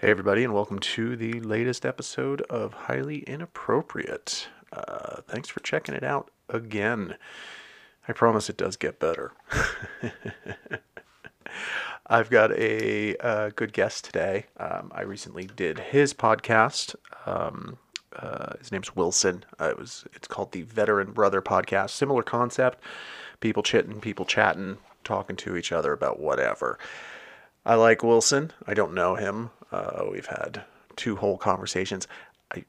Hey, everybody, and welcome to the latest episode of Highly Inappropriate. Uh, thanks for checking it out again. I promise it does get better. I've got a, uh good guest today. Um, I recently did his podcast. Um, uh, his name's Wilson. Uh, it was it's called the Veteran Brother Podcast. Similar concept. People chitting, people chatting, talking to each other about whatever. I like Wilson. I don't know him. Uh, we've had two whole conversations. I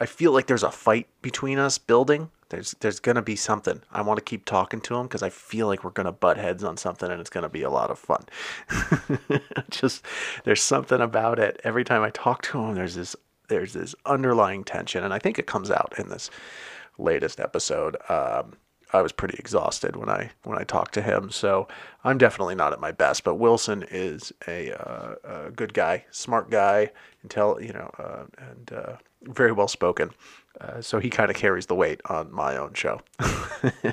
I feel like there's a fight between us building. There's there's gonna be something. I want to keep talking to him because I feel like we're gonna butt heads on something and it's gonna be a lot of fun. Just there's something about it. Every time I talk to him, there's this there's this underlying tension, and I think it comes out in this latest episode. Um, I was pretty exhausted when I when I talked to him, so I'm definitely not at my best. But Wilson is a, uh, a good guy, smart guy, intel, you know, uh, and uh, very well spoken. Uh, so he kind of carries the weight on my own show.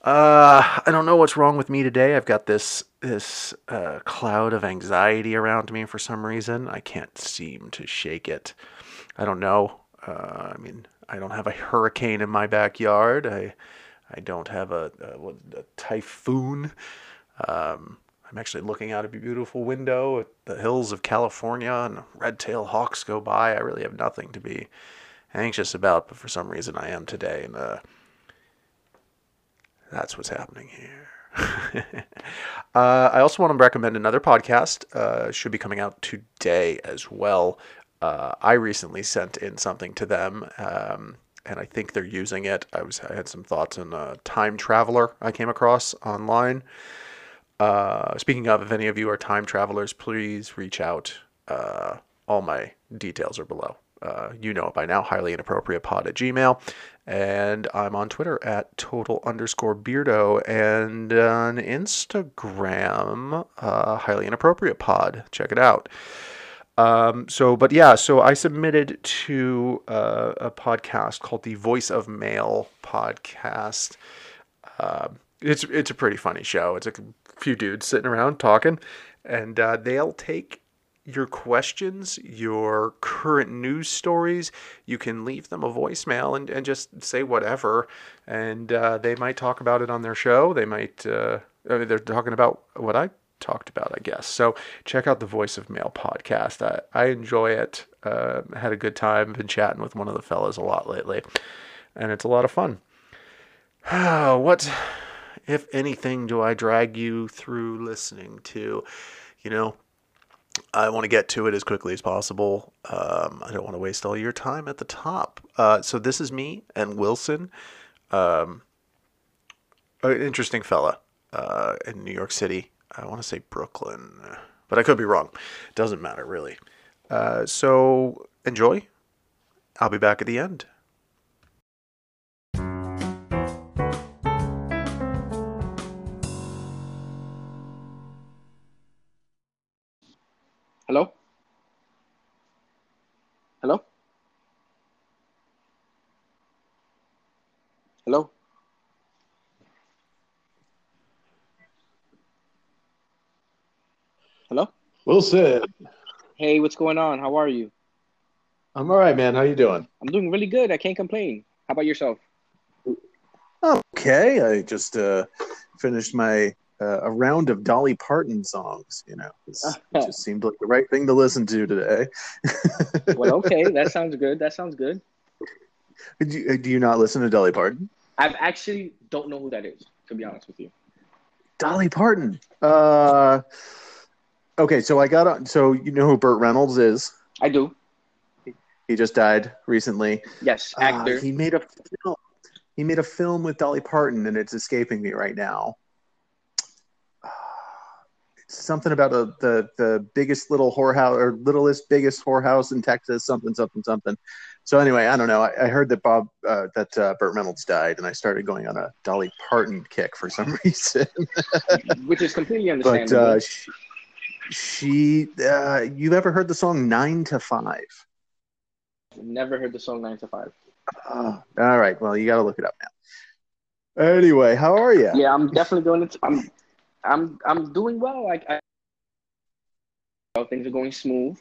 Uh, I don't know what's wrong with me today. I've got this this uh, cloud of anxiety around me for some reason. I can't seem to shake it. I don't know. I mean, I don't have a hurricane in my backyard. I I don't have a, a, a typhoon. Um, I'm actually looking out a beautiful window at the hills of California, and red-tailed hawks go by. I really have nothing to be anxious about, but for some reason I am today, and uh, that's what's happening here. uh, I also want to recommend another podcast. Uh, should be coming out today as well. Uh, I recently sent in something to them, um, and I think they're using it. I was I had some thoughts on a time traveler I came across online. Uh, speaking of, if any of you are time travelers, please reach out. Uh, all my details are below. Uh, you know it by now, highly inappropriate pod at Gmail. And I'm on Twitter at total underscore beardo and on Instagram, uh, highly inappropriate pod. Check it out. Um, so, but yeah, so I submitted to uh, a podcast called the Voice of Mail podcast. Uh, it's it's a pretty funny show. It's a few dudes sitting around talking, and uh, they'll take your questions, your current news stories. You can leave them a voicemail and, and just say whatever, and uh, they might talk about it on their show. They might uh, they're talking about what I talked about, I guess. So check out the Voice of Mail podcast. I, I enjoy it. Uh, had a good time. Been chatting with one of the fellas a lot lately, and it's a lot of fun. what, if anything, do I drag you through listening to? You know, I want to get to it as quickly as possible. Um, I don't want to waste all your time at the top. Uh, so this is me and Wilson, um, an interesting fella uh, in New York City. I want to say Brooklyn, but I could be wrong. It Doesn't matter really. Uh, so enjoy. I'll be back at the end. Hello? Wilson, Hey, what's going on? How are you? I'm all right, man. How you doing? I'm doing really good. I can't complain. How about yourself? Okay, I just uh, finished my uh, a round of Dolly Parton songs. You know, it just seemed like the right thing to listen to today. Well, okay, that sounds good. That sounds good. do, you, do you not listen to Dolly Parton? I've actually don't know who that is, to be honest with you. Dolly Parton. Uh, okay, so I got on. So you know who Burt Reynolds is? I do. He just died recently. Yes, Uh, actor. he made a film. He made a film with Dolly Parton, and it's escaping me right now. Something about a, the the biggest little whorehouse or littlest biggest whorehouse in Texas. Something something something. So anyway, I don't know. I, I heard that Bob uh, that uh, Burt Reynolds died, and I started going on a Dolly Parton kick for some reason. which is completely but understandable. uh, she, she uh, you ever heard the song Nine to Five? Never heard the song Nine to Five. Oh, all right. Well, you got to look it up now. Anyway, how are you? Yeah, I'm definitely going to. I'm, I'm, I'm doing well. I, I things are going smooth.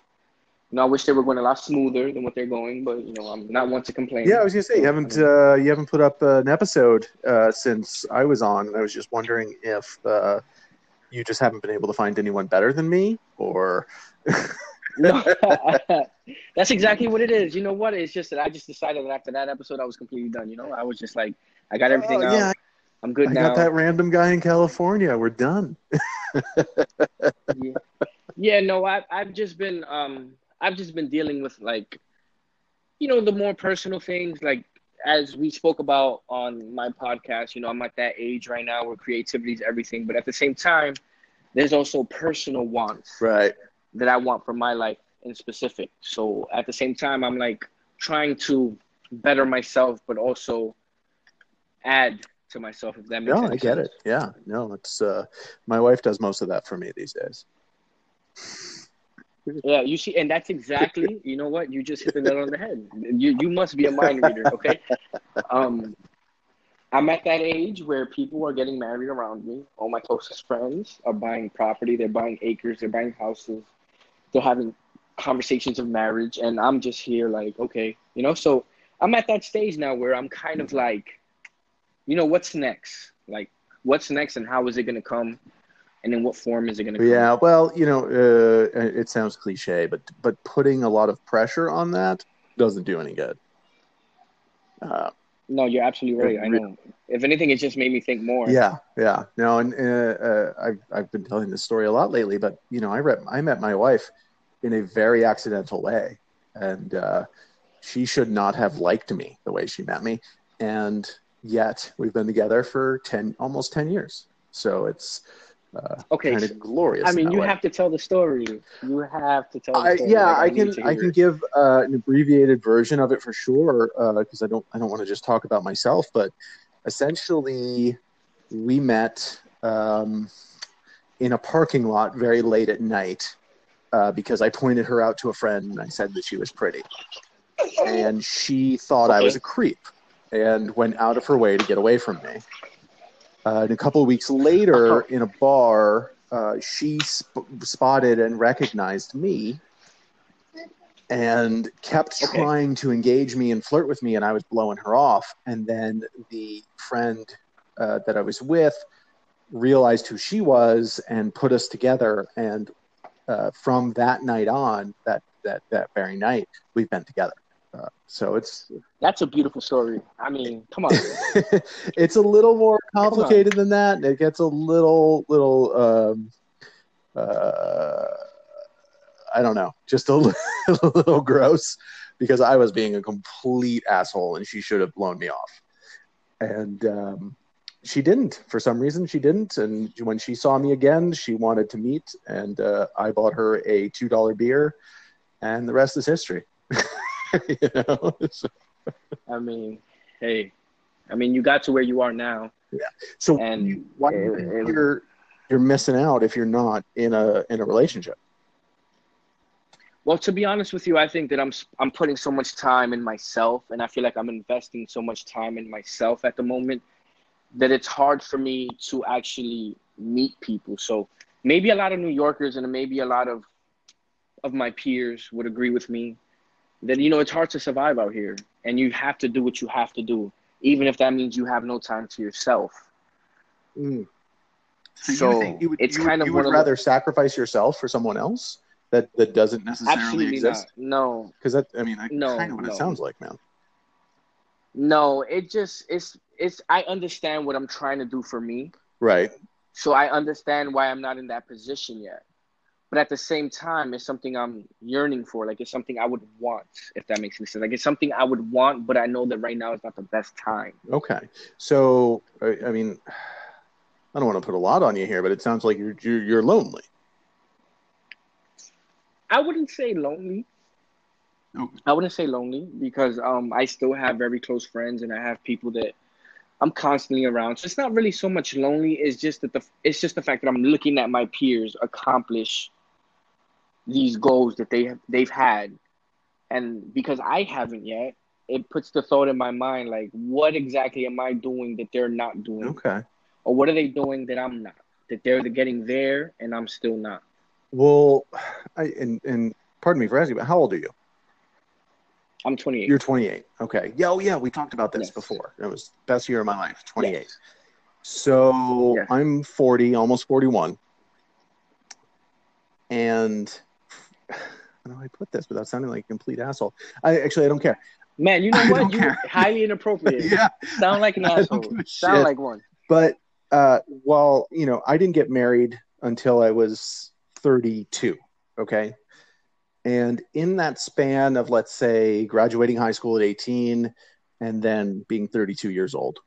You know, I wish they were going a lot smoother than what they're going, but you know, I'm not one to complain. Yeah, I was gonna say you haven't uh, you haven't put up an episode uh, since I was on, and I was just wondering if uh, you just haven't been able to find anyone better than me, or no, that's exactly what it is. You know what? It's just that I just decided that after that episode, I was completely done. You know, I was just like, I got everything Oh, out. yeah, I'm good I now. got that random guy in California. We're done. yeah. yeah, no, I I've just been um I've just been dealing with like you know the more personal things like as we spoke about on my podcast, you know, I'm at that age right now where creativity is everything, but at the same time, there's also personal wants Right. that I want for my life in specific. So at the same time, I'm like trying to better myself, but also add to myself. If that makes No, any I get it. Yeah. No, it's uh, my wife does most of that for me these days. Yeah, you see, and that's exactly, you know what? You just hit the nail on the head. You you must be a mind reader, okay? Um, I'm at that age where people are getting married around me. All my closest friends are buying property. They're buying acres. They're buying houses. They're having conversations of marriage, and I'm just here like, okay, you know. So I'm at that stage now where I'm kind of like, you know, what's next? Like, what's next, and how is it gonna come? And in what form is it gonna come? Yeah. Well, you know, uh, it sounds cliche, but but putting a lot of pressure on that doesn't do any good. Uh, No, you're absolutely right. I know. If anything, it just made me think more. Yeah, yeah. No, and uh, uh, I've I've been telling this story a lot lately, but you know, I re- I met my wife in a very accidental way, and uh, she should not have liked me the way she met me, and yet we've been together for ten, almost ten years. So it's uh, Okay. kind of glorious. I mean, you way. have to tell the story. You have to tell the I, yeah, Like, I need can I can give uh, an abbreviated version of it for sure because I don't I don't want to just talk about myself, but essentially we met um, in a parking lot very late at night uh, because I pointed her out to a friend and I said that she was pretty, and she thought I was a creep and went out of her way to get away from me. Uh, and a couple of weeks later, in a bar, uh, she sp- spotted and recognized me and kept Okay. trying to engage me and flirt with me, and I was blowing her off. And then the friend uh, that I was with realized who she was and put us together. And uh, from that night on, that that that very night, we've been together. Uh, so it's That's a beautiful story. I mean, come on. it's a little more complicated than that. and It gets a little little um, uh, I don't know, just a little, a little gross because I was being a complete asshole and she should have blown me off. And um, she didn't for some reason. She didn't. And when she saw me again, she wanted to meet, and uh, I bought her a two dollar beer, and the rest is history. you know. So- I mean, hey, I mean, you got to where you are now. Yeah. So And why you think it- you're you're missing out if you're not in a in a relationship? Well, to be honest with you, I think that I'm I'm putting so much time in myself, and I feel like I'm investing so much time in myself at the moment that it's hard for me to actually meet people. So maybe a lot of New Yorkers and maybe a lot of of my peers would agree with me that you know it's hard to survive out here, and you have to do what you have to do, even if that means you have no time to yourself. Mm. So, So you think you would, it's you, kind of you one would of the- rather sacrifice yourself for someone else that that doesn't necessarily Absolutely not. exist? No, Because that I mean, I No, kind of what no. it sounds like, man. no. It just it's it's. I understand what I'm trying to do for me. Right. So I understand why I'm not in that position yet. But at the same time, it's something I'm yearning for. Like it's something I would want, if that makes any sense. Like it's something I would want, but I know that right now is not the best time. Okay. So I, I mean, I don't want to put a lot on you here, but it sounds like you're you're, you're lonely. I wouldn't say lonely. Okay. I wouldn't say lonely because um I still have very close friends and I have people that I'm constantly around. So it's not really so much lonely. It's just that the it's just the fact that I'm looking at my peers accomplish these goals that they have they've had, and because I haven't yet, it puts the thought in my mind like, what exactly am I doing that they're not doing, Okay. or what are they doing that I'm not? That they're getting there and I'm still not. Well, I and and pardon me for asking, but how old are you? I'm 28. You're 28. Okay. Yeah. Oh, yeah. We talked about this Yes. before. It was best year of my life. 28. So Yes. I'm 40, almost 41, and how do I put this without sounding like a complete asshole? I actually I don't care. Man, you know I what? You care. highly inappropriate. Yeah. Sound like an I asshole. Sound like one. But uh, well, you know, I didn't get married until I was 32. Okay. And in that span of, let's say, graduating high school at 18 and then being 32 years old,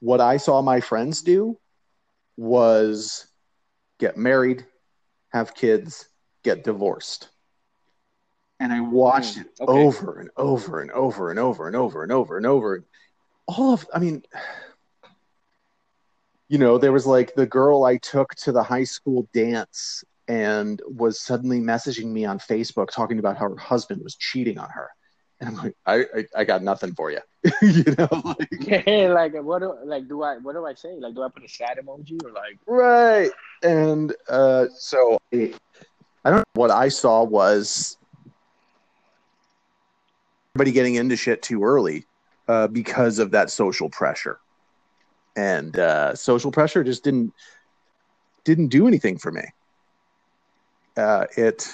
what I saw my friends do was get married, have kids, get divorced. And I watched Mm, it okay. over and over and over and over and over and over and over. All of, I mean, you know, there was like the girl I took to the high school dance and was suddenly messaging me on Facebook talking about how her husband was cheating on her. And I'm like, I, I, I got nothing for you. you know, like, like what do like do I what do I say? Like do I put a sad emoji or like right. And uh, so I don't know. What I saw was everybody getting into shit too early uh, because of that social pressure. And uh, social pressure just didn't didn't do anything for me. Uh, it,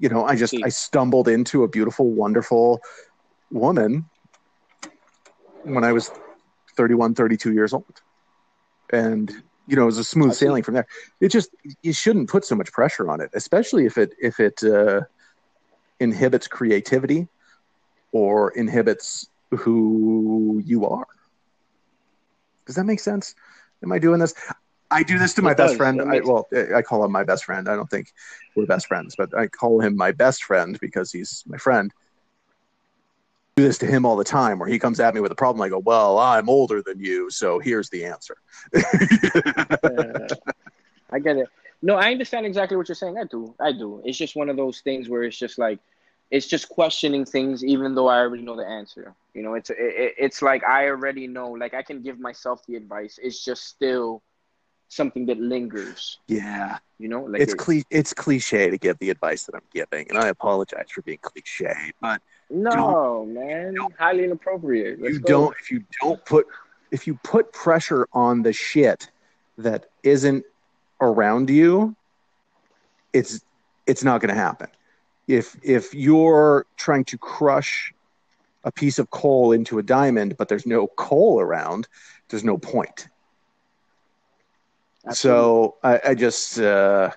you know, I just I stumbled into a beautiful, wonderful woman when I was 31, 32 years old, and you know, it was a smooth sailing from there. It just you shouldn't put so much pressure on it, especially if it if it uh, inhibits creativity or inhibits who you are. Does that make sense? Am I doing this? I do this to my It best does. friend. I, well, I call him my best friend. I don't think we're best friends, but I call him my best friend because he's my friend. I do this to him all the time, where he comes at me with a problem. I go, "Well, I'm older than you, so here's the answer." uh, I get it. No, I understand exactly what you're saying. I do. I do. It's just one of those things where it's just like it's just questioning things even though I already know the answer. You know, it's it, it- it's like I already know like I can give myself the advice. It's just still something that lingers, yeah, you know? Like it's it- cli- it's cliche to give the advice that I'm giving, and I apologize for being cliche, but No, man. Highly inappropriate. Let's you go. don't if you don't put if you put pressure on the shit that isn't around you it's it's not going to happen if if you're trying to crush a piece of coal into a diamond but there's no coal around there's no point Absolutely. so I, I just uh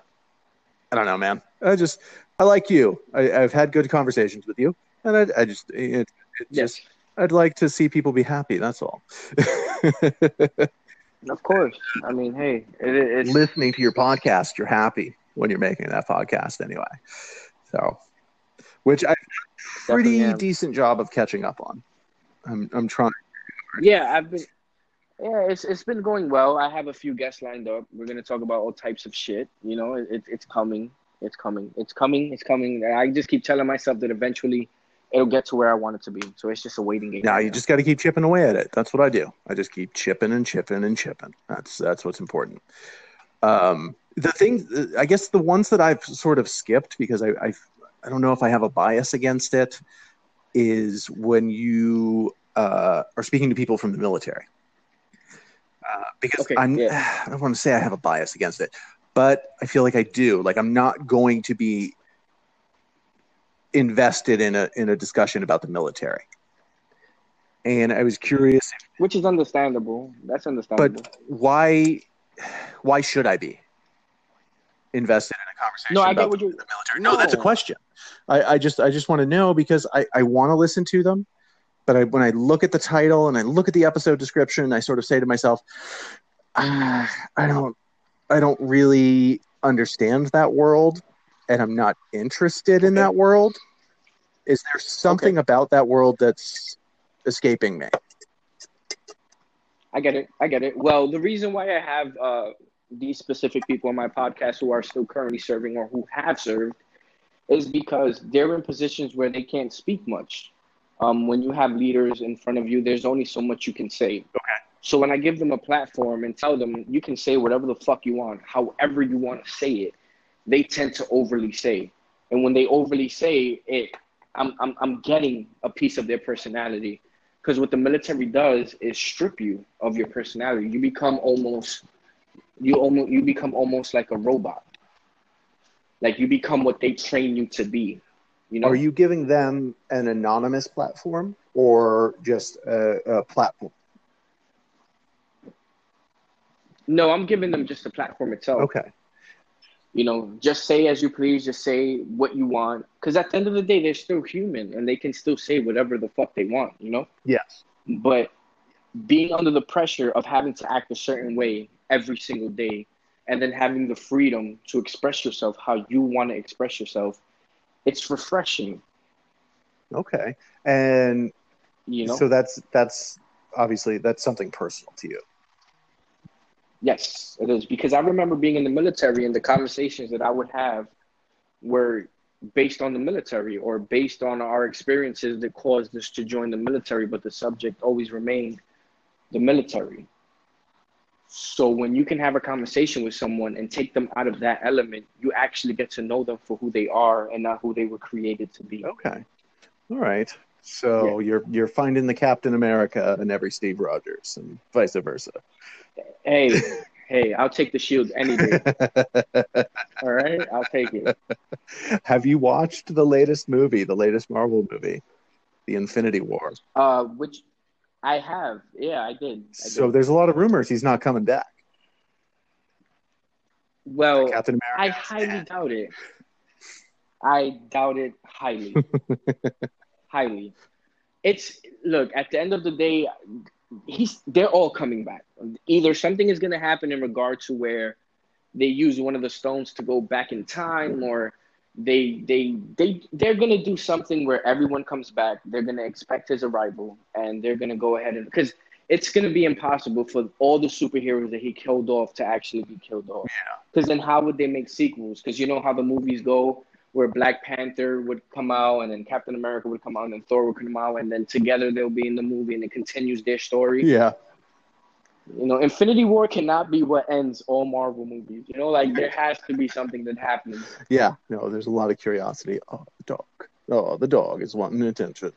i don't know man i just i like you I, i've had good conversations with you and i, I just it, it just yes, I'd like to see people be happy. That's all. of course. I mean, hey, it, it's Listening to your podcast, you're happy when you're making that podcast, anyway. So, which I pretty Definitely decent job of catching up on. I'm I'm trying. Yeah, I've been. Yeah, it's it's been going well. I have a few guests lined up. We're gonna talk about all types of shit. You know, it, it's coming. It's coming. It's coming. It's coming. I just keep telling myself that eventually it'll get to where I want it to be. So it's just a waiting game. Now right you just got to keep chipping away at it. That's what I do. I just keep chipping and chipping and chipping. That's that's what's important. Um, the thing, I guess, the ones that I've sort of skipped because I I, I don't know if I have a bias against it is when you uh, are speaking to people from the military. Uh, because Okay, I'm, yeah. I don't want to say I have a bias against it, but I feel like I do. Like I'm not going to be invested in a in a discussion about the military. And I was curious, Which is understandable. That's understandable. but why why should I be invested in a conversation no, I about get what the you. military? No, that's a question. I, I just I just want to know because I, I want to listen to them, but I, when I look at the title and I look at the episode description, I sort of say to myself, ah, I don't I don't really understand that world, and I'm not interested in Okay. that world. Is there something about that world that's escaping me? I get it. I get it. Well, the reason why I have uh, these specific people on my podcast who are still currently serving or who have served is because they're in positions where they can't speak much. Um, when you have leaders in front of you, there's only so much you can say. Okay. So when I give them a platform and tell them you can say whatever the fuck you want, however you want to say it, they tend to overly say. And when they overly say it, I'm, I'm, I'm getting a piece of their personality. Because what the military does is strip you of your personality. You become almost, you almost, you become almost like a robot. Like you become what they train you to be. You know? Are you giving them an anonymous platform or just a, a platform? No, I'm giving them just the platform itself. Okay. You know, just say as you please, just say what you want. Because at the end of the day, they're still human and they can still say whatever the fuck they want, you know? Yes. But being under the pressure of having to act a certain way every single day and then having the freedom to express yourself how you want to express yourself, it's refreshing. Okay. And You know? so that's that's obviously that's something personal to you. Yes, it is because I remember being in the military and the conversations that I would have were based on the military or based on our experiences that caused us to join the military, but the subject always remained the military. So when you can have a conversation with someone and take them out of that element, you actually get to know them for who they are and not who they were created to be. Okay. All right. So you're you're finding the Captain America in every Steve Rogers and vice versa. Hey, hey, I'll take the shield any day. All right, I'll take it. Have you watched the latest movie, the latest Marvel movie, The Infinity War? Uh, which I have. Yeah, I did. I So there's a lot of rumors he's not coming back. Well, Captain America. I highly doubt it. I doubt it highly. highly. It's look, at the end of the day, he's they're all coming back. Either something is gonna happen in regard to where they use one of the stones to go back in time or they they they they're gonna do something where everyone comes back. They're gonna expect his arrival and they're gonna go ahead and because it's gonna be impossible for all the superheroes that he killed off to actually be killed off. Yeah. Because then how would they make sequels? Because you know how the movies go, where Black Panther would come out and then Captain America would come out and then Thor would come out and then together they'll be in the movie and it continues their story. Yeah. You know, Infinity War cannot be what ends all Marvel movies. You know, like there has to be something that happens. Yeah. No, there's a lot of curiosity. Oh, the dog. Oh, the dog is wanting attention.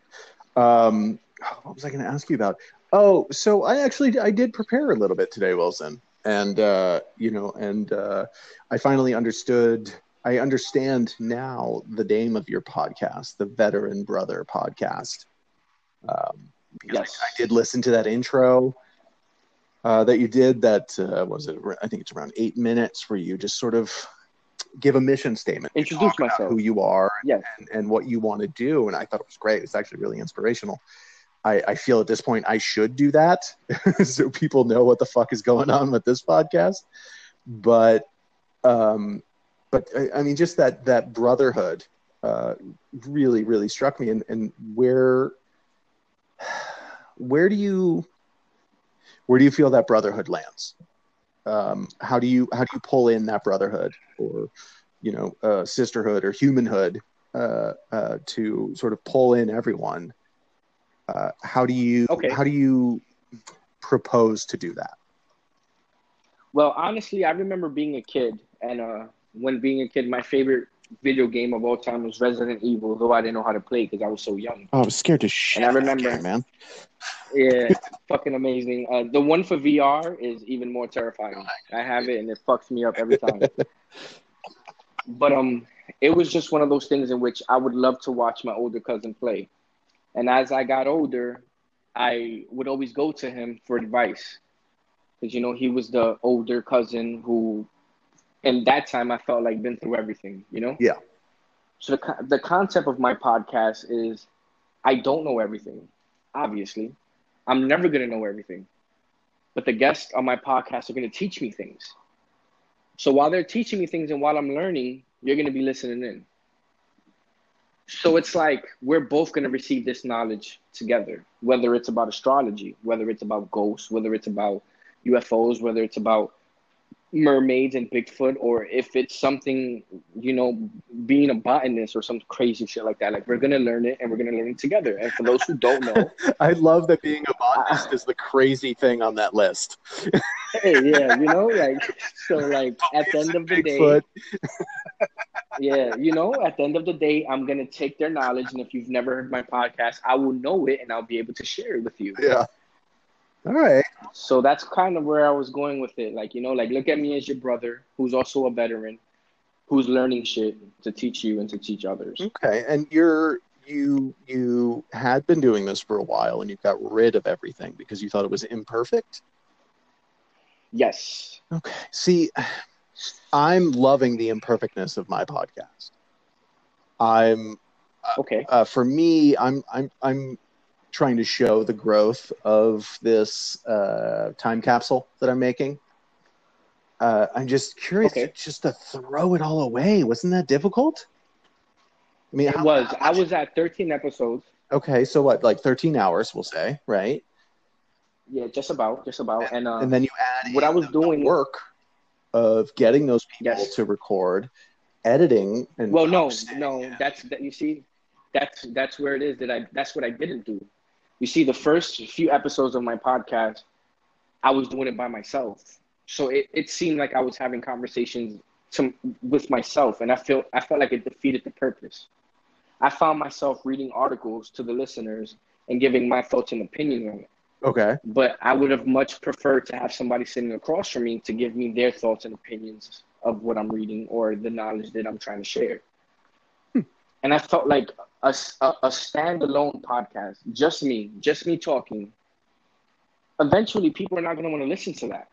Um, what was I going to ask you about? Oh, so I actually I did prepare a little bit today, Wilson, and uh, you know, and uh, I finally understood. I understand now the name of your podcast, the Veteran Brother Podcast. Um, because Yes. I, I did listen to that intro uh, that you did. That uh, was it. I think it's around eight minutes where you just sort of give a mission statement, Introduce myself. who you are, Yes. and, and what you want to do. And I thought it was great. It's actually really inspirational. I, I feel at this point I should do that so people know what the fuck is going on with this podcast. But, um, but I, I mean, just that that brotherhood uh, really, really struck me. And, and where, where do you, where do you feel that brotherhood lands? Um, how do you how do you pull in that brotherhood or you know uh, sisterhood or humanhood uh, uh, to sort of pull in everyone? Uh, how do you Okay. how do you propose to do that? Well, honestly, I remember being a kid, and uh, when being a kid, my favorite video game of all time was Resident Evil, though I didn't know how to play because I was so young. Oh, I was scared to shit. And I remember- game, man. Yeah, fucking amazing. Uh, the one for VR is even more terrifying. I have it, and it fucks me up every time. but um, it was just one of those things in which I would love to watch my older cousin play. And as I got older, I would always go to him for advice. Because, you know, he was the older cousin who, in that time, I felt like been through everything, you know? Yeah. So the, the concept of my podcast is I don't know everything, obviously. I'm never going to know everything. But the guests on my podcast are going to teach me things. So while they're teaching me things and while I'm learning, you're going to be listening in. So it's like we're both going to receive this knowledge together, whether it's about astrology, whether it's about ghosts, whether it's about UFOs, whether it's about mermaids and Bigfoot, or if it's something, you know, being a botanist or some crazy shit like that. Like we're to learn it and we're to learn it together. And for those who don't know, I love that being a botanist is the crazy thing on that list. hey, yeah, you know, like, so like at the end of the day, yeah, you know, at the end of the day, I'm gonna take their knowledge, and if you've never heard my podcast, I will know it, and I'll be able to share it with you. Yeah. All right. So that's kind of where I was going with it. Like, you know, like look at me as your brother, who's also a veteran, who's learning shit to teach you and to teach others. Okay. And you're you you had been doing this for a while and you got rid of everything because you thought it was imperfect. Yes. Okay. See, I'm loving the imperfectness of my podcast. I'm Okay. uh, for me, I'm I'm I'm trying to show the growth of this uh, time capsule that I'm making. Uh, I'm just curious, Okay. just to throw it all away. Wasn't that difficult? I mean, It how- was. how I was at 13 episodes. okay. So what? Like 13 hours, we'll say, right? Yeah, just about, just about. And uh, and then you add what I was doing- work of getting those people Yes. to record, editing, and well, no, no. That's that. You see, that's that's where it is. That I that's what I didn't do. You see, the first few episodes of my podcast, I was doing it by myself. So it, it seemed like I was having conversations to, with myself, and I felt I felt like it defeated the purpose. I found myself reading articles to the listeners and giving my thoughts and opinions on it. Okay. but I would have much preferred to have somebody sitting across from me to give me their thoughts and opinions of what I'm reading or the knowledge that I'm trying to share. And I felt like a, a, a standalone podcast, just me, just me talking, eventually people are not going to want to listen to that.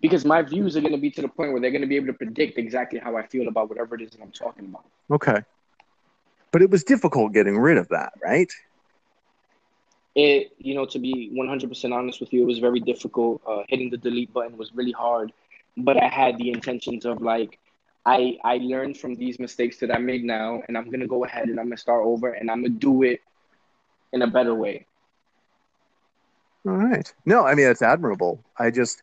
Because my views are going to be to the point where they're going to be able to predict exactly how I feel about whatever it is that I'm talking about. Okay. But it was difficult getting rid of that, right? it you know to be 100% honest with you it was very difficult uh, hitting the delete button was really hard but i had the intentions of like i i learned from these mistakes that i made now and i'm gonna go ahead and i'm gonna start over and i'm gonna do it in a better way All right. No, I mean it's admirable. I just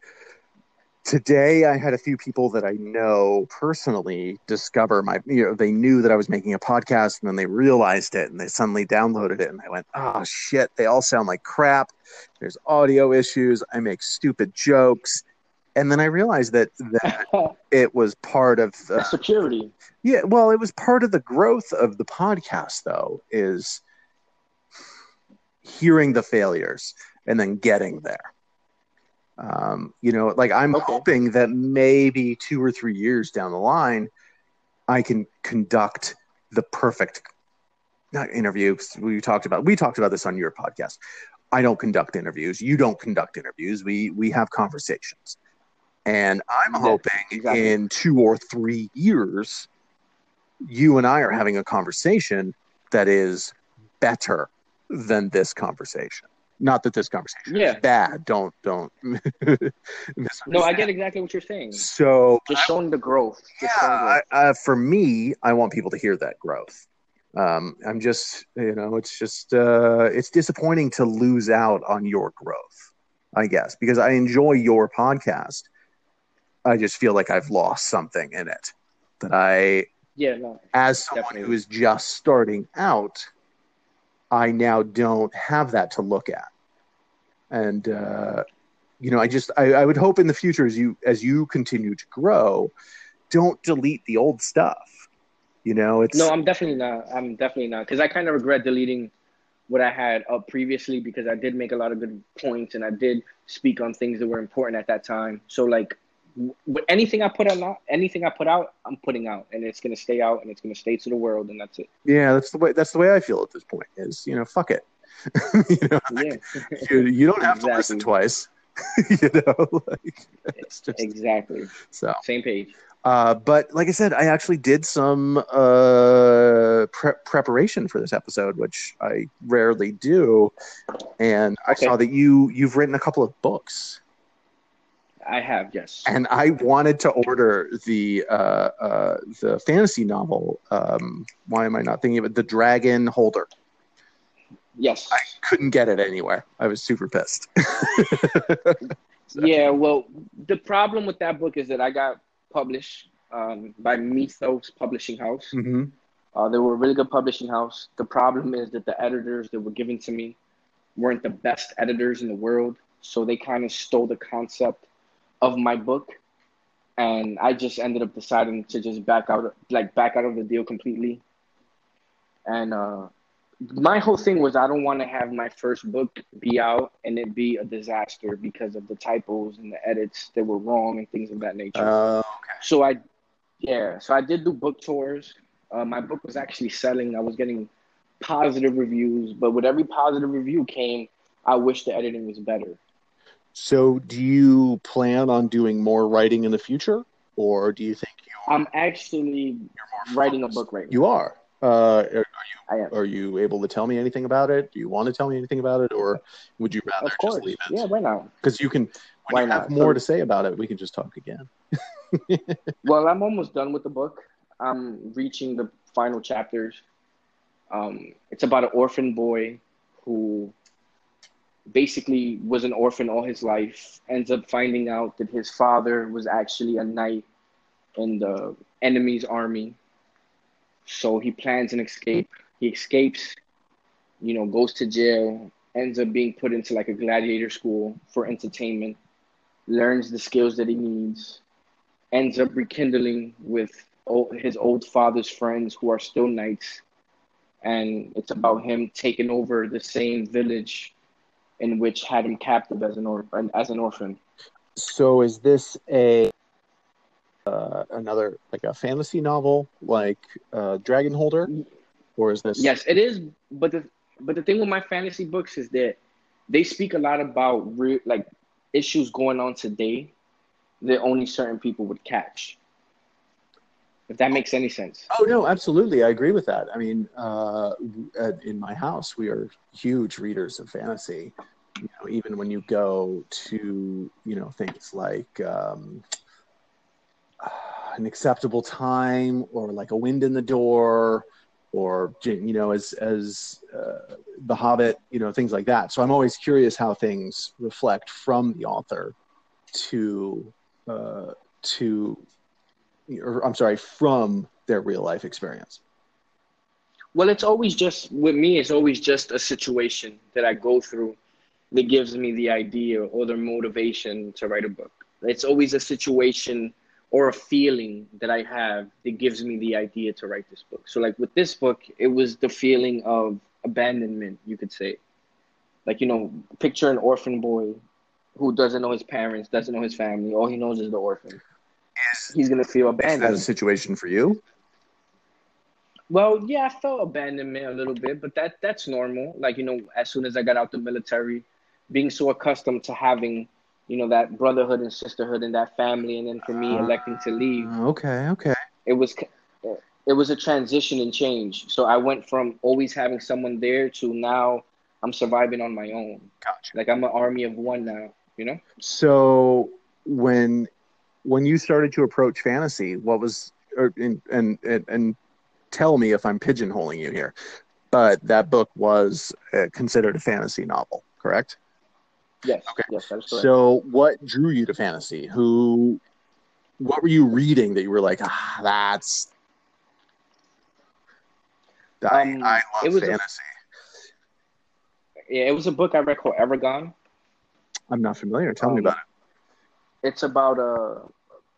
today I had a few people that I know personally discover my you know they knew that I was making a podcast and then they realized it and they suddenly downloaded it and I went, "Oh shit, they all sound like crap. There's audio issues. I make stupid jokes." And then I realized that that it was part of the security yeah, well, it was part of the growth of the podcast, though, is hearing the failures and then getting there. Um, you know, like I'm Okay. hoping that maybe two or three years down the line, I can conduct the perfect not interview. We talked about we talked about this on your podcast. I don't conduct interviews. You don't conduct interviews. We we have conversations, and I'm hoping exactly. in two or three years, you and I are having a conversation that is better than this conversation. Not that this conversation Yeah. is bad. Don't don't. no i get exactly what you're saying So just showing the growth yeah, growth. I, uh, for me, I want people to hear that growth. Um, I'm just, you know, it's just, uh, it's disappointing to lose out on your growth, I guess, because I enjoy your podcast. I just feel like I've lost something in it that I, yeah no as someone Definitely. who is just starting out, I now don't have that to look at. And, uh, you know, I just, I, I would hope in the future as you, as you continue to grow, don't delete the old stuff. You know, it's, No, I'm definitely not. I'm definitely not because I kind of regret deleting what I had up previously because I did make a lot of good points and I did speak on things that were important at that time. So like, anything I put out, anything I put out, I'm putting out, and it's gonna stay out and it's gonna stay to the world, and that's it. yeah, that's the way, that's the way I feel at this point is, you know, fuck it. you know, Yeah, you, you don't have to listen twice, you know, like it's just, exactly. so. Same page. Uh, but like I said, I actually did some uh, pre- preparation for this episode, which I rarely do, and I Okay. saw that you you've written a couple of books, I have yes. and I wanted to order the uh, uh, the fantasy novel. Um, why am I not thinking of it? The Dragon Holder. Yes. I couldn't get it anywhere. I was super pissed. Yeah, well, the problem with that book is that I got published um, by Mythos Publishing House. hmm Uh, they were a really good publishing house. The problem is that the editors that were given to me weren't the best editors in the world. So they kind of stole the concept of my book and I just ended up deciding to just back out, like back out of the deal completely. And uh, my whole thing was I don't want to have my first book be out and it be a disaster because of the typos and the edits that were wrong and things of that nature. Uh, So I, yeah, so I did do book tours. Uh, my book was actually selling. I was getting positive reviews, but with every positive review came, I wish the editing was better. So, do you plan on doing more writing in the future, or do you think you're, I'm actually writing a book right now. You are. Uh, are, I am. are you able to tell me anything about it? Do you want to tell me anything about it, or would you rather Of course. just leave it? Yeah, why not? Because you can. When Why you have not? more So- to say about it, we can just talk again. Well, I'm almost done with the book. I'm reaching the final chapters. Um, it's about an orphan boy who basically was an orphan all his life, ends up finding out that his father was actually a knight in the enemy's army. So he plans an escape. He escapes, you know, goes to jail, ends up being put into like a gladiator school for entertainment, learns the skills that he needs, ends up rekindling with his old father's friends who are still knights. And it's about him taking over the same village in which had him captive as an, or- as an orphan. So, is this a uh, another like a fantasy novel, like uh, Dragon Holder, or is this? Yes, it is. But the but the thing with my fantasy books is that they speak a lot about real like issues going on today that only certain people would catch. If that makes any sense. Oh no, absolutely, I agree with that. I mean, uh, in my house, we are huge readers of fantasy. You know, even when you go to you know things like um, an acceptable time or like a wind in the door or you know as as uh, the hobbit you know things like that so i'm always curious how things reflect from the author to uh, to or i'm sorry from their real life experience Well, it's always just with me. It's always just a situation that I go through that gives me the idea or the motivation to write a book. It's always a situation or a feeling that I have that gives me the idea to write this book. So, like with this book, it was the feeling of abandonment, you could say. Like you know, picture an orphan boy who doesn't know his parents, doesn't know his family. All he knows is the orphan. He's gonna feel abandoned. is that a situation for you Well, yeah, I felt abandonment a little bit, but that that's normal. Like, you know, as soon as I got out the military, being so accustomed to having, you know, that brotherhood and sisterhood and that family, and then for me electing to leave, Uh, okay okay it was it was a transition and change. So I went from always having someone there to now I'm surviving on my own. gotcha Like I'm an army of one now, you know? so when when you started to approach fantasy what was or, and, and and and tell me if i'm pigeonholing you here but that book was uh, considered a fantasy novel correct Yes. Okay. Yes, so what drew you to fantasy who what were you reading that you were like ah that's I, Um, I love was a- fantasy yeah, it was a book I read called Eragon. i'm not familiar tell me Um, about it it's about a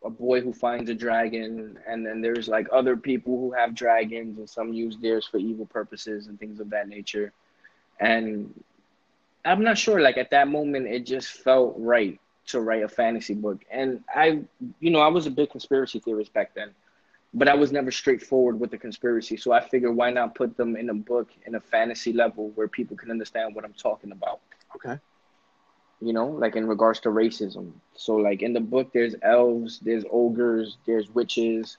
a boy who finds a dragon and then there's like other people who have dragons and some use theirs for evil purposes and things of that nature and i'm not sure like at that moment it just felt right to write a fantasy book and i you know i was a big conspiracy theorist back then but i was never straightforward with the conspiracy so i figured why not put them in a book in a fantasy level where people can understand what i'm talking about okay you know, like in regards to racism. So, like in the book, there's elves, there's ogres, there's witches,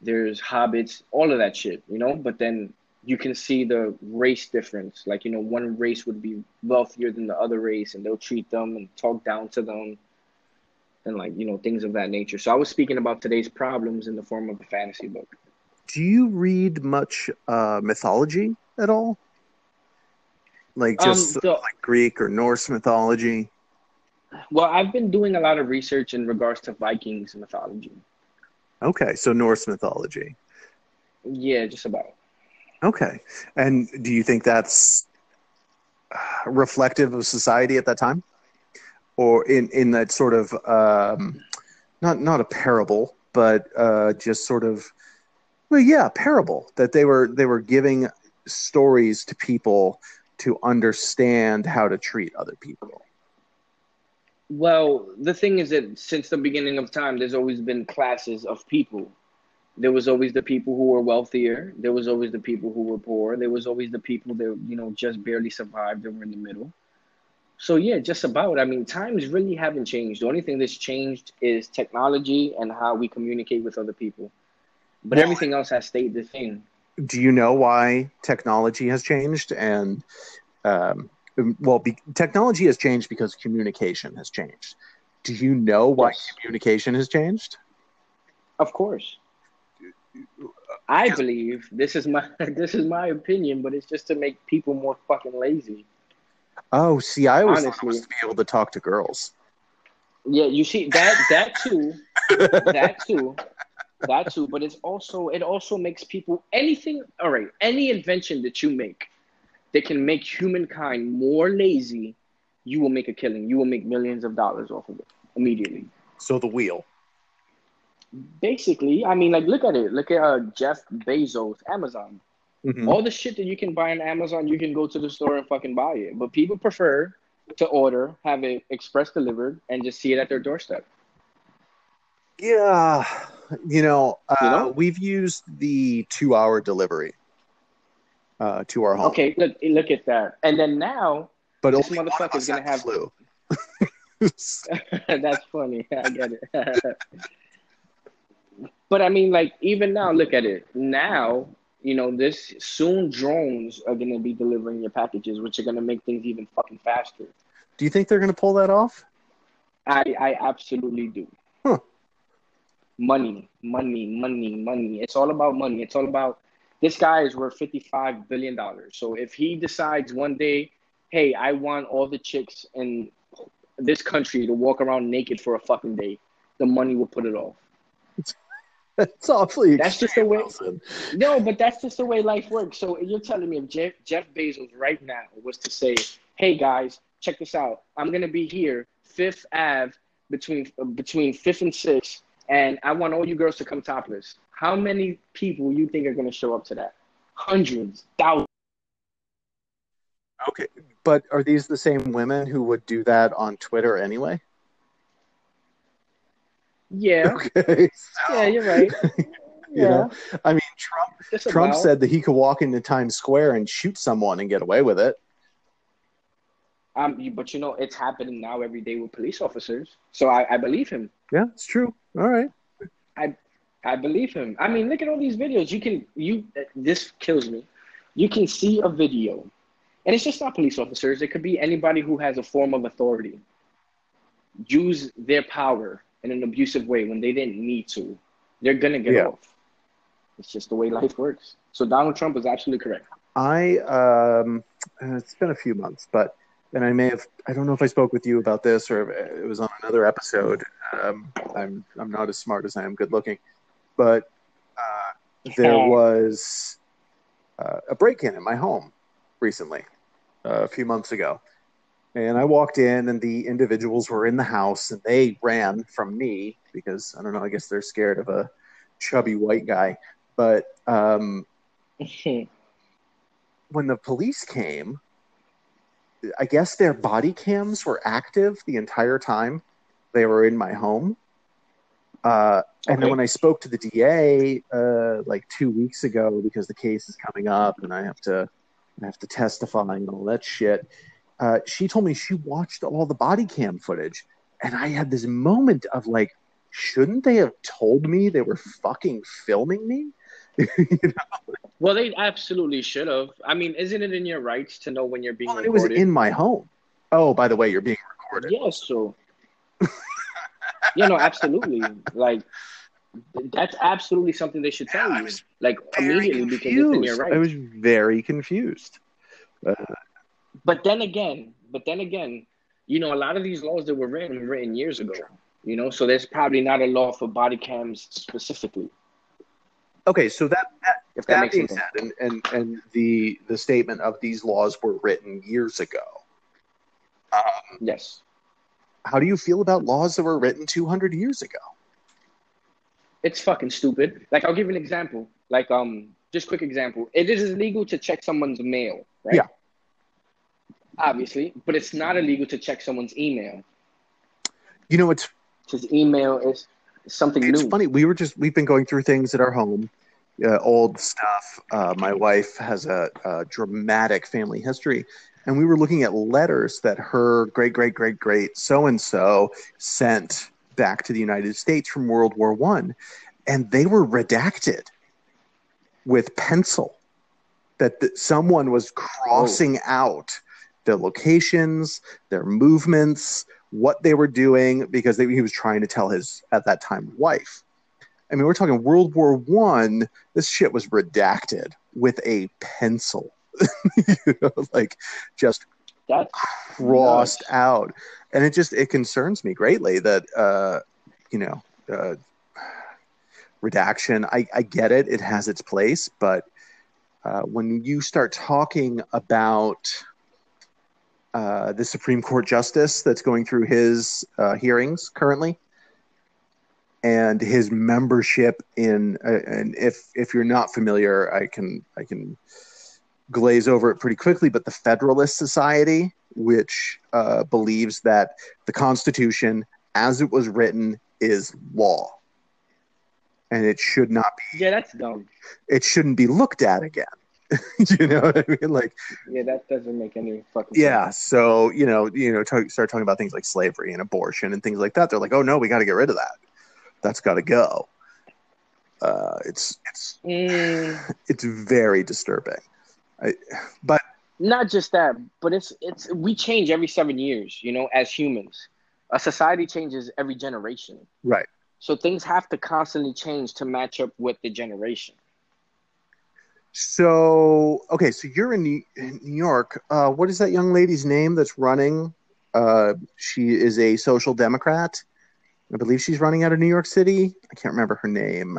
there's hobbits, all of that shit, you know. But then you can see the race difference. Like, you know, one race would be wealthier than the other race, and they'll treat them and talk down to them, and like, you know, things of that nature. So, I was speaking about today's problems in the form of a fantasy book. do you read much uh, mythology at all like Um, just the- like greek or norse mythology Well, I've been doing a lot of research in regards to Vikings mythology. Okay, so Norse mythology. Yeah, just about. Okay, and do you think that's reflective of society at that time, or in in that sort of um, not not a parable, but uh, just sort of well, yeah, parable that they were they were giving stories to people to understand how to treat other people. Well, the thing is that since the beginning of time, there's always been classes of people. There was always the people who were wealthier. There was always the people who were poor. There was always the people that you know just barely survived. They were in the middle. So yeah, just about. I mean, times really haven't changed. The only thing that's changed is technology and how we communicate with other people. But Well, everything else has stayed the same. Do you know why technology has changed? And um, well, be, technology has changed because communication has changed. Do you know why Yes. communication has changed? Of course. I believe this is my this is my opinion, but it's just to make people more fucking lazy. Oh, see, I always thought it Honestly. was to be able to talk to girls. Yeah, you see that that too, that too, that too. But it's also it also makes people anything. All right, any invention that you make that can make humankind more lazy, you will make a killing. You will make millions of dollars off of it immediately. So the wheel. Basically, I mean, like look at it. Look at uh, Jeff Bezos, Amazon. Mhm. All the shit that you can buy on Amazon, you can go to the store and fucking buy it. But people prefer to order, have it express delivered, and just see it at their doorstep. Yeah, you know, uh, You know? we've used the two-hour delivery uh, to our home. Okay, look look at that. And then now, but this only one of motherfucker's gonna have- flu. that's funny. I get it. but I mean, like even now, look at it. Now, you know, this soon drones are gonna be delivering your packages, which are gonna make things even fucking faster. Do you think they're going to pull that off? I I absolutely do. Huh. Money, money, money, money. It's all about money. It's all about this guy is worth fifty five billion dollars. So if he decides one day, hey, I want all the chicks in this country to walk around naked for a fucking day, the money will put it off. It's awfully That's just the way- Wilson. No, but that's just the way life works. So you're telling me if Jeff, Jeff Bezos right now was to say, "Hey guys, check this out. I'm gonna be here Fifth Ave between between Fifth and Sixth, and I want all you girls to come topless." How many people you think are gonna show up to that? Hundreds, thousands. Okay, but are these the same women who would do that on Twitter anyway? Yeah, Okay, so, yeah, you're right. you Yeah, know, I mean, Trump just Trump about. said that he could walk into Times Square and shoot someone and get away with it. Um, but you know, it's happening now every day with police officers. So I, I believe him. Yeah, it's true. All right. I I believe him. I mean, look at all these videos. You can you this kills me. You can see a video, and it's just not police officers. It could be anybody who has a form of authority. Use their power in an abusive way when they didn't need to. They're gonna get Yeah. off. It's just the way life works. So Donald Trump is absolutely correct. I um, uh, it's been a few months, but and I may have I don't know if I spoke with you about this or it was on another episode. Um, I'm I'm not as smart as I am good looking, but uh, there was uh, a break-in in my home recently, uh, a few months ago, and I walked in and the individuals were in the house and they ran from me because I don't know. I guess they're scared of a chubby white guy, but. Um, when the police came, I guess their body cams were active the entire time they were in my home. Uh, and then when I spoke to the DA uh, like two weeks ago, because the case is coming up and I have to, I have to testify and all that shit, uh, she told me she watched all the body cam footage, and I had this moment of like, shouldn't they have told me they were fucking filming me? You know? well, they absolutely should have. I mean, isn't it in your rights to know when you're being Well, it was in my home. Oh, by the way, you're being recorded. Yes, so yeah, no, absolutely. Like that's absolutely something they should tell Yeah, you, like immediately because it's in your confused. I was very confused. But then again, but then again, you know, a lot of these laws that were written were written years ago. You know, so there's probably not a law for body cams specifically. Okay, so that that, If that, that makes being sense. said, and, and and the the statement of these laws were written years ago. Um, Yes. how do you feel about laws that were written 200 years ago? It's fucking stupid. Like I'll give you an example. Like um, just quick example. It is illegal to check someone's mail, right? Yeah. Obviously, but it's not illegal to check someone's email. You know, it's Because email is something new. it's new. funny. We were just we've been going through things at our home, uh, old stuff. Uh, my wife has a, a dramatic family history, and we were looking at letters that her great great great great so and so sent back to the United States from World War One, and they were redacted with pencil. That th- someone was crossing out their locations, their movements, what they were doing because they, he was trying to tell his at that time wife. I mean, we're talking World War One. This shit was redacted with a pencil, you know, like just That's crossed nuts. out, and it just it concerns me greatly that uh, you know uh, redaction. I, I get it; it has its place, but uh, when you start talking about uh, the Supreme Court justice that's going through his uh, hearings currently, and his membership in, uh, and if if you're not familiar, I can I can glaze over it pretty quickly. But the Federalist Society, which uh, believes that the Constitution, as it was written, is law, and it should not be Yeah, that's dumb. it shouldn't be looked at again. you know what I mean? Like, Yeah, that doesn't make any fucking sense. yeah. sense. So you know, you know, talk, start talking about things like slavery and abortion and things like that. They're like, oh no, we got to get rid of that. That's got to go. Uh, it's it's Mm, it's very disturbing. I, but not just that, but it's it's we change every seven years. You know, as humans, a society changes every generation. right. So things have to constantly change to match up with the generation. So okay, so you're in New, in New York. Uh, what is that young lady's name that's running? Uh, she is a social democrat. I believe she's running out of New York City. I can't remember her name.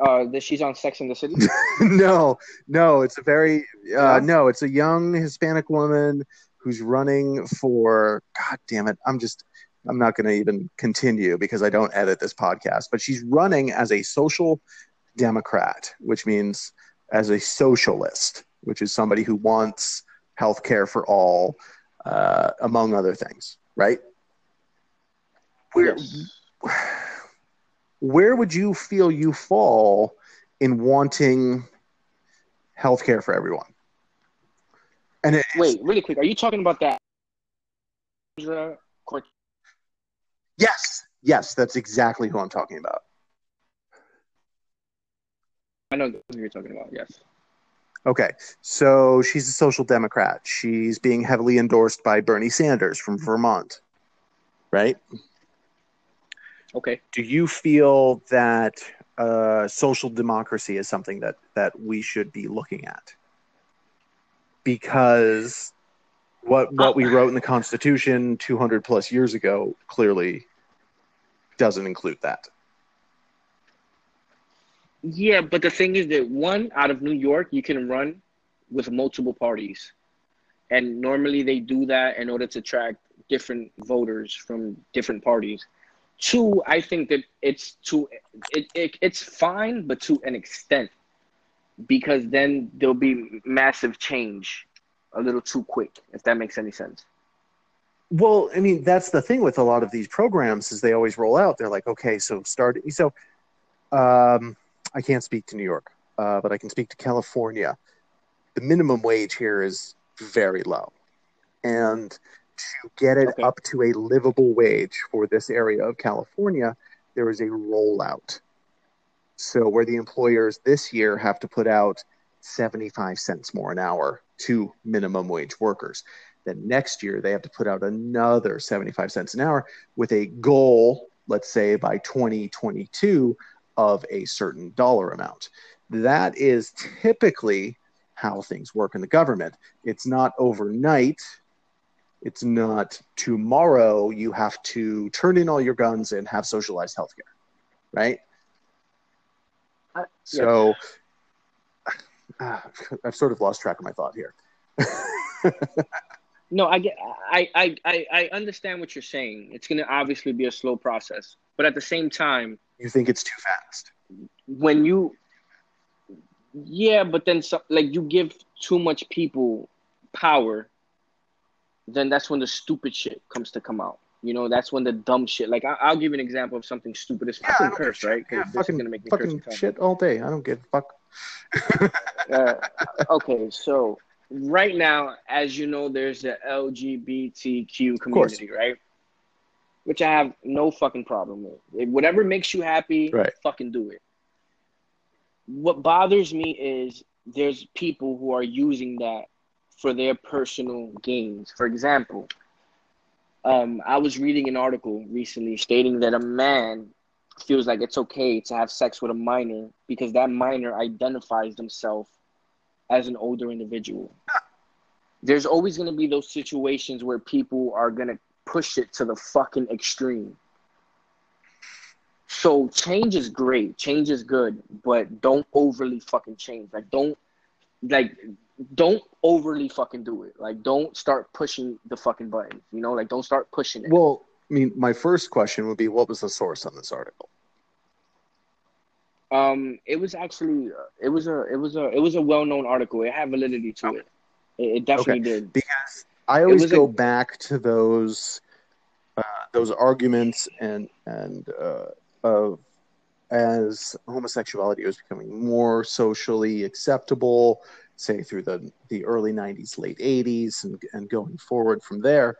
Uh, that she's on Sex in the City. no, no, it's a very uh, No? no, it's a young Hispanic woman who's running for. God damn it! I'm just. I'm not going to even continue because I don't edit this podcast. But she's running as a social democrat, which means as a socialist, which is somebody who wants health care for all, uh, among other things. Right? Where where would you feel you fall in wanting healthcare for everyone? And it, Wait, really quick. Are you talking about that? Yes, yes, that's exactly who I'm talking about. I know who you're talking about. Yes. Okay, so she's a social democrat. She's being heavily endorsed by Bernie Sanders from Vermont, right? Okay. Do you feel that uh, social democracy is something that that we should be looking at? Because what what we wrote in the Constitution 200 plus years ago clearly doesn't include that. Yeah, but the thing is that one out of New York, you can run with multiple parties, and normally they do that in order to attract different voters from different parties. Two, I think that it's to it, it it's fine, but to an extent, because then there'll be massive change a little too quick, if that makes any sense. Well, I mean, that's the thing with a lot of these programs is they always roll out. They're like, okay, so start. So, um, I can't speak to New York, uh, but I can speak to California. The minimum wage here is very low, and to get it Okay. up to a livable wage for this area of California, there is a rollout. So, where the employers this year have to put out 75 cents more an hour to minimum wage workers. Then next year, they have to put out another 75 cents an hour with a goal, let's say by 2022, of a certain dollar amount. That is typically how things work in the government. It's not overnight. It's not tomorrow you have to turn in all your guns and have socialized healthcare, right? Uh, So uh, I've sort of lost track of my thought here. No, I get, I, I, I, I understand what you're saying. It's going to obviously be a slow process, but at the same time, You think it's too fast? when you yeah but then so, like you give too much people power then that's when the stupid shit comes to come out you know that's when the dumb shit like I, i'll give you an example of something stupid as Yeah, fucking curse right Yeah, this fucking, is gonna make me curse fucking tell. shit all day. I don't give a fuck. uh, okay so right now as you know there's the lgbtq community right which i have no fucking problem with If whatever makes you happy Right. fucking do it what bothers me is there's people who are using that for their personal gains. For example, um, I was reading an article recently stating that a man feels like it's okay to have sex with a minor because that minor identifies themselves as an older individual. There's always going to be those situations where people are going to push it to the fucking extreme. So change is great, change is good, but don't overly fucking change. Like don't like don't overly fucking do it. Like don't start pushing the fucking buttons. You know, like don't start pushing it. Well, I mean, my first question would be, what was the source on this article? Um, it was actually it was a it was a it was a well known article. It had validity to it. It, it definitely did. Because I always was a- go back to those uh, those arguments and and uh, of as homosexuality was becoming more socially acceptable, say through the the early '90s, late '80s, and and going forward from there,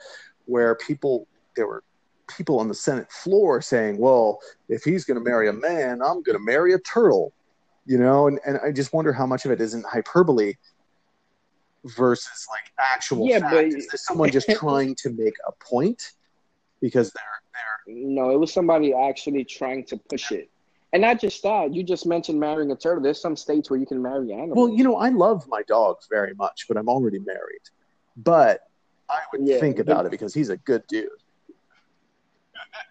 where people there were people on the Senate floor saying, "Well, if he's going to marry a man, I'm going to marry a turtle," you know, and and I just wonder how much of it isn't hyperbole versus like actual Yeah, fact. but- Is this someone just trying to make a point because they're they're No, it was somebody actually trying to push it. And not just that, you just mentioned marrying a turtle. There's some states where you can marry animals. well, you know, I love my dogs very much, but I'm already married. But I would Yeah, think but- about it because he's a good dude.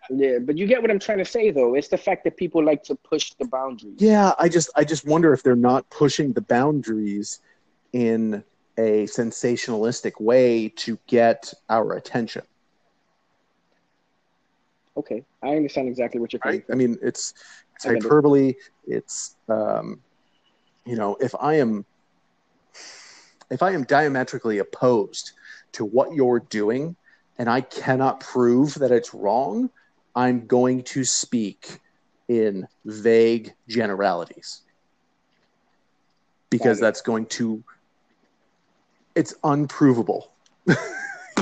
yeah, but you get what I'm trying to say though. It's the fact that people like to push the boundaries. Yeah, I just I just wonder if they're not pushing the boundaries in a sensationalistic way to get our attention. Okay. I understand exactly what you're saying. From. I mean, it's it's I get it. hyperbole. It's um, you know, if I am if I am diametrically opposed to what you're doing and I cannot prove that it's wrong, I'm going to speak in vague generalities. Because that's going to it's unprovable.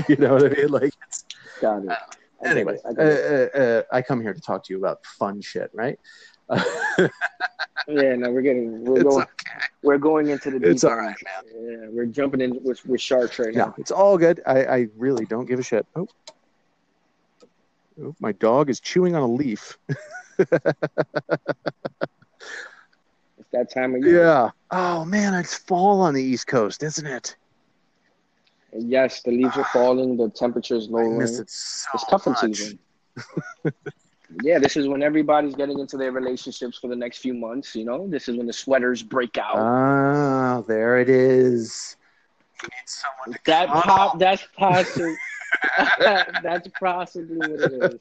you know what I mean? Like it's Got it. I get anyway. I uh, it. uh, uh, I come here to talk to you about fun shit, right? yeah, no, we're getting we're it's going okay. we're going into the deep It's all right, Yeah, we're jumping in with, with sharks right now. it's all good. I, I really don't give a shit. Oh. Oh, my dog is chewing on a leaf. It's that time of year. Yeah. Oh man, it's fall on the East Coast, isn't it? Yes, the leaves are falling, the temperature is I lowering. so It's cuffing much. season. yeah, this is when everybody's getting into their relationships for the next few months. You know, this is when the sweaters break out. Ah, there it is. You need someone to that pop, that's possible. that's possibly what it is.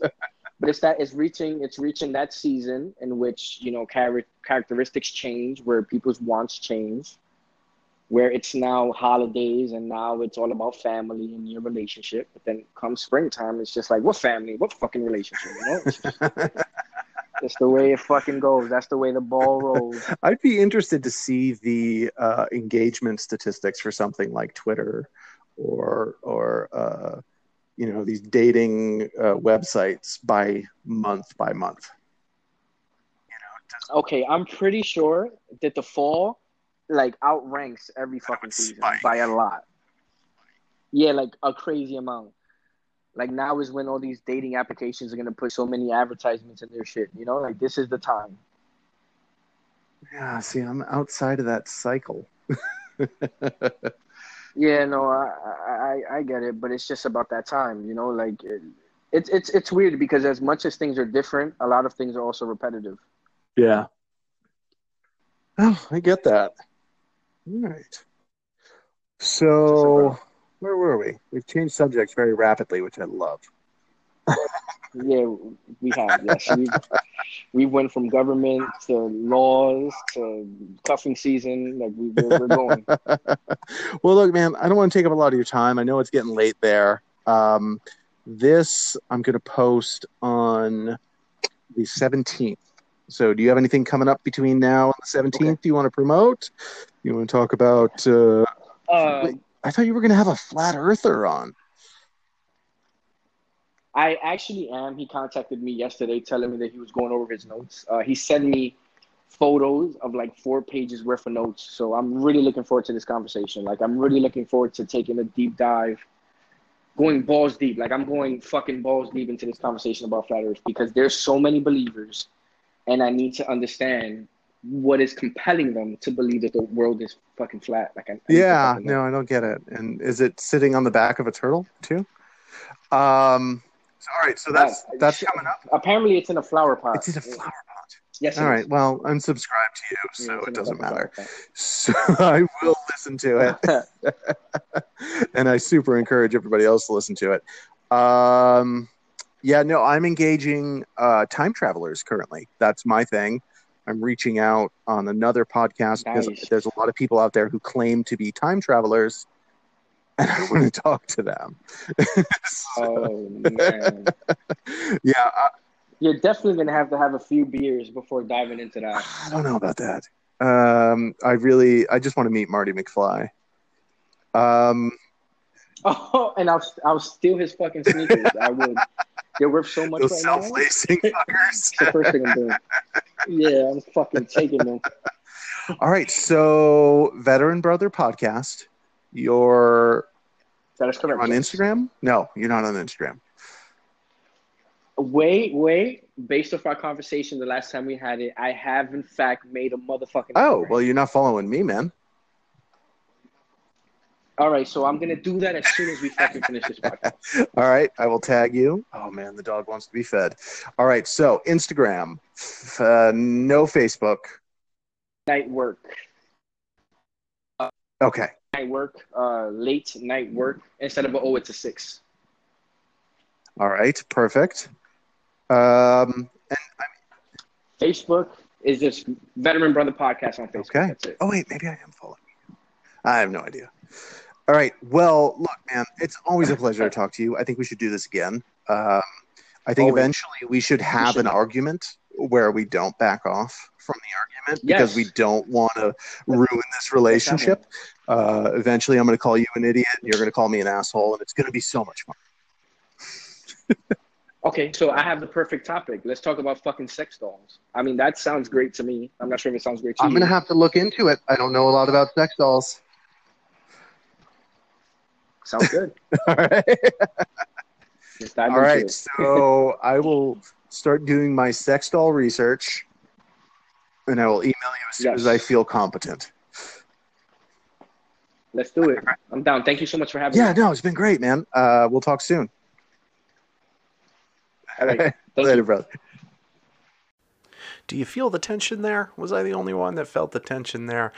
But it's that it's reaching it's reaching that season in which you know char- characteristics change, where people's wants change, where it's now holidays and now it's all about family and your relationship. But then come springtime, it's just like what family, what fucking relationship, you know? It's just, it's the way it fucking goes. That's the way the ball rolls. I'd be interested to see the uh, engagement statistics for something like Twitter or or uh, you know these dating uh, websites by month by month. Okay, I'm pretty sure that the fall like outranks every fucking season spike. by a lot. Yeah, like a crazy amount. Like now is when all these dating applications are gonna put so many advertisements in their shit. You know, like this is the time. Yeah, see, I'm outside of that cycle. Yeah, no, I I I I get it, but it's just about that time. You know, like it, it's it's it's weird because as much as things are different, a lot of things are also repetitive. Yeah. Oh, I get that. All right. So, where were we? We've changed subjects very rapidly, which I love. Yeah, we have. Yes, we we went from government to laws to cuffing season. Like we, we're, we're going. well, look, man, I don't want to take up a lot of your time. I know it's getting late there. Um, this I'm going to post on the 17th. So, do you have anything coming up between now and the 17th? Okay. Do you want to promote? You want to talk about? Uh, Uh, I thought you were going to have a flat earther on. I actually am. He contacted me yesterday, telling me that he was going over his notes. Uh, he sent me photos of like four pages worth of notes. So I'm really looking forward to this conversation. Like I'm really looking forward to taking a deep dive, going balls deep. Like I'm going fucking balls deep into this conversation about flat Earth because there's so many believers, and I need to understand what is compelling them to believe that the world is fucking flat. Like I, I Yeah, no, I don't get it. And is it sitting on the back of a turtle too? Um. So, all right, so that's Uh, that's coming up. Apparently, it's in a flower pot. It's in a flower pot. Yes. All right. Is. Well, I'm subscribed to you, so in it doesn't matter. So I will listen to it, and I super encourage everybody else to listen to it. Um, yeah, no, I'm engaging uh, time travelers currently. That's my thing. I'm reaching out on another podcast because there's a lot of people out there who claim to be time travelers, and I want to talk to them. oh man, yeah, I, you're definitely gonna have to have a few beers before diving into that. I don't know about that. Um, I really, I just want to meet Marty McFly. Um, Oh, and I'll I'll steal his fucking sneakers. I would. They're worth so much those right self-lacing It's the first thing I'm doing. Yeah, I'm fucking taking them. All right, so Veteran Brother Podcast. You're correct. on. Instagram? No, you're not on Instagram. Wait, wait. Based off our conversation the last time we had it, I have in fact made a motherfucking. Oh, well, you're not following me, man. All right, so I'm gonna do that as soon as we fucking finish this podcast. All right, I will tag you. Oh man, the dog wants to be fed. All right, so Instagram, uh, no Facebook. Night work. Okay, Night work. Uh, late night work. Instead of a oh, it's a six. all right, perfect. Um, Facebook is just Veteran Brother Podcast on Facebook. Okay. Oh wait, maybe I am following. I have no idea. All right, well, look, man, it's always a pleasure to talk to you. I think we should do this again. Um, I think Always. eventually we should have should. an argument where we don't back off from the argument because we don't want to ruin this relationship. Uh, eventually, I'm going to call you an idiot, and you're going to call me an asshole, and it's going to be so much fun. Okay, so I have the perfect topic. Let's talk about fucking sex dolls. I mean, that sounds great to me. I'm not sure if it sounds great to you. I'm going to have to look into it. I don't know a lot about sex dolls. Sounds good. All right. Let's dive All into right. it. So I will start doing my sex doll research, and I will email you as soon Yes. as I feel competent. Let's do it. I'm down. Thank you so much for having Yeah, me. no, it's been great, man. Uh, we'll talk soon. All right. Thank Later, you. brother. Do you feel the tension there? Was I the only one that felt the tension there?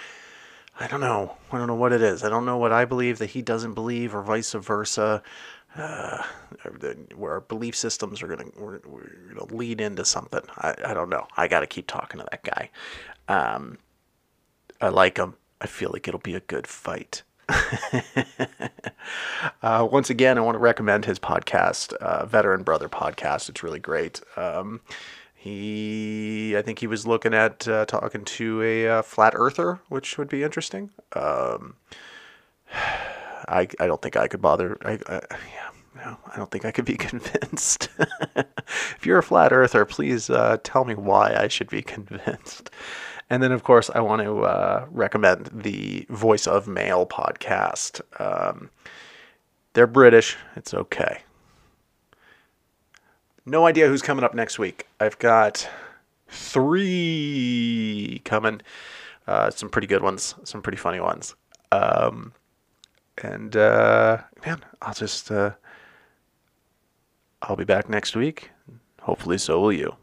I don't know. I don't know what it is. I don't know what I believe that he doesn't believe, or vice versa. Uh, where our belief systems are we're gonna lead into something. I, I don't know. I got to keep talking to that guy. Um, I like him. I feel like it'll be a good fight. uh, once again, I want to recommend his podcast, uh, Veteran Brother Podcast. It's really great. Um, he, I think he was looking at uh, talking to a uh, flat earther, which would be interesting. Um, I, I don't think I could bother. I, I, yeah, no, I don't think I could be convinced. if you're a flat earther, please uh, tell me why I should be convinced. And then, of course, I want to uh, recommend the Voice of Mail podcast. Um, they're British. It's okay. No idea who's coming up next week. I've got three coming. Uh, some pretty good ones, some pretty funny ones. Um, and uh, man, I'll just uh, I'll be back next week. Hopefully, so will you.